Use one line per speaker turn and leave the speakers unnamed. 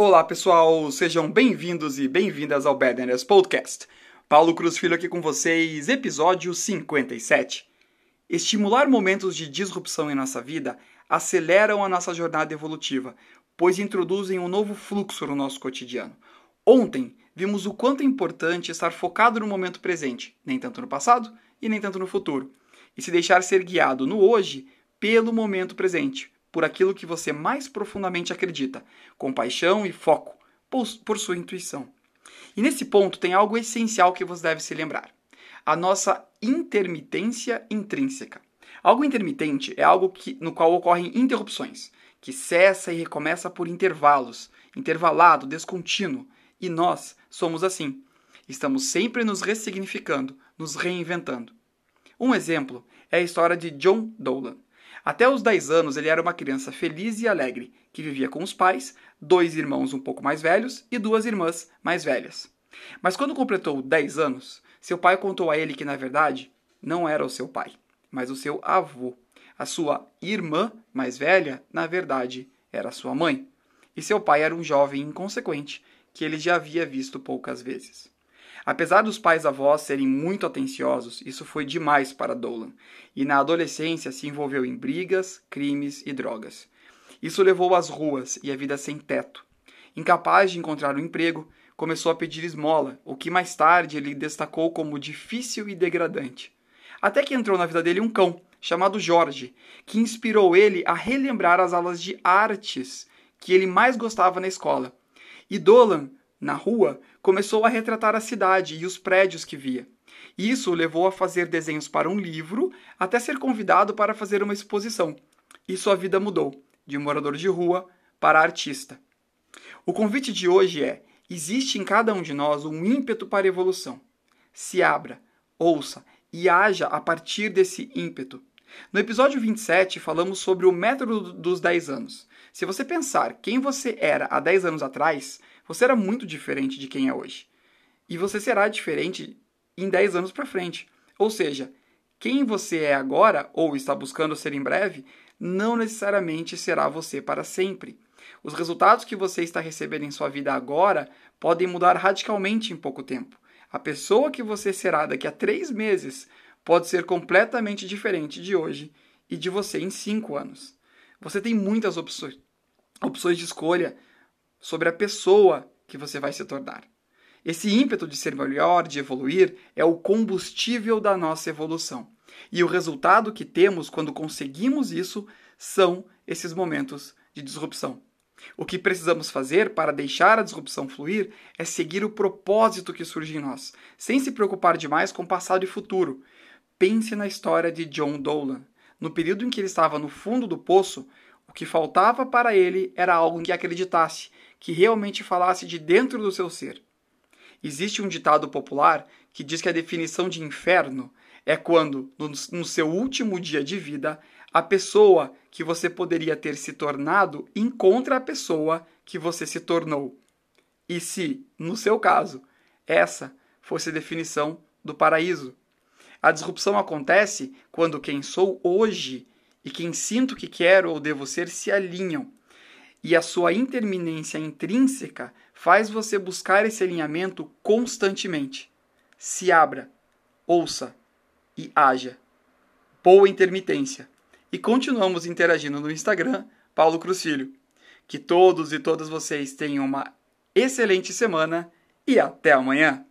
Olá pessoal, sejam bem-vindos e bem-vindas ao Badness Podcast. Paulo Cruz Filho aqui com vocês, episódio 57. Estimular momentos de disrupção em nossa vida aceleram a nossa jornada evolutiva, pois introduzem um novo fluxo no nosso cotidiano. Ontem vimos o quanto é importante estar focado no momento presente, nem tanto no passado e nem tanto no futuro, e se deixar ser guiado no hoje pelo momento presente, por aquilo que você mais profundamente acredita, com paixão e foco, por sua intuição. E nesse ponto tem algo essencial que você deve se lembrar: a nossa intermitência intrínseca. Algo intermitente é algo que, no qual ocorrem interrupções, que cessa e recomeça por intervalos, intervalado, descontínuo. E nós somos assim. Estamos sempre nos ressignificando, nos reinventando. Um exemplo é a história de John Dolan. Até os 10 anos, ele era uma criança feliz e alegre, que vivia com os pais, dois irmãos um pouco mais velhos e duas irmãs mais velhas. Mas quando completou 10 anos, seu pai contou a ele que, na verdade, não era o seu pai, mas o seu avô. A sua irmã mais velha, na verdade, era sua mãe. E seu pai era um jovem inconsequente que ele já havia visto poucas vezes. Apesar dos pais avós serem muito atenciosos, isso foi demais para Dolan, e na adolescência se envolveu em brigas, crimes e drogas. Isso levou às ruas e à vida sem teto. Incapaz de encontrar um emprego, começou a pedir esmola, o que mais tarde ele destacou como difícil e degradante. Até que entrou na vida dele um cão, chamado Jorge, que inspirou ele a relembrar as aulas de artes que ele mais gostava na escola. E Dolan na rua, começou a retratar a cidade e os prédios que via. Isso o levou a fazer desenhos para um livro, até ser convidado para fazer uma exposição. E sua vida mudou, de morador de rua para artista. O convite de hoje é: existe em cada um de nós um ímpeto para evolução. Se abra, ouça e haja a partir desse ímpeto. No episódio 27, falamos sobre o método dos 10 anos. Se você pensar quem você era há 10 anos atrás, você era muito diferente de quem é hoje. E você será diferente em 10 anos para frente. Ou seja, quem você é agora ou está buscando ser em breve não necessariamente será você para sempre. Os resultados que você está recebendo em sua vida agora podem mudar radicalmente em pouco tempo. A pessoa que você será daqui a três meses pode ser completamente diferente de hoje e de você em cinco anos. Você tem muitas opções, opções de escolha sobre a pessoa que você vai se tornar. Esse ímpeto de ser melhor, de evoluir, é o combustível da nossa evolução. E o resultado que temos quando conseguimos isso são esses momentos de disrupção. O que precisamos fazer para deixar a disrupção fluir é seguir o propósito que surge em nós, sem se preocupar demais com passado e futuro. Pense na história de John Dolan. No período em que ele estava no fundo do poço, o que faltava para ele era algo em que acreditasse, que realmente falasse de dentro do seu ser. Existe um ditado popular que diz que a definição de inferno é quando, no, seu último dia de vida, a pessoa que você poderia ter se tornado encontra a pessoa que você se tornou. E se, no seu caso, essa fosse a definição do paraíso? A disrupção acontece quando quem sou hoje e quem sinto que quero ou devo ser se alinham e a sua interminência intrínseca faz você buscar esse alinhamento constantemente. Se abra, ouça e haja. Boa intermitência. E continuamos interagindo no Instagram, Paulo Cruz Filho. Que todos e todas vocês tenham uma excelente semana e até amanhã!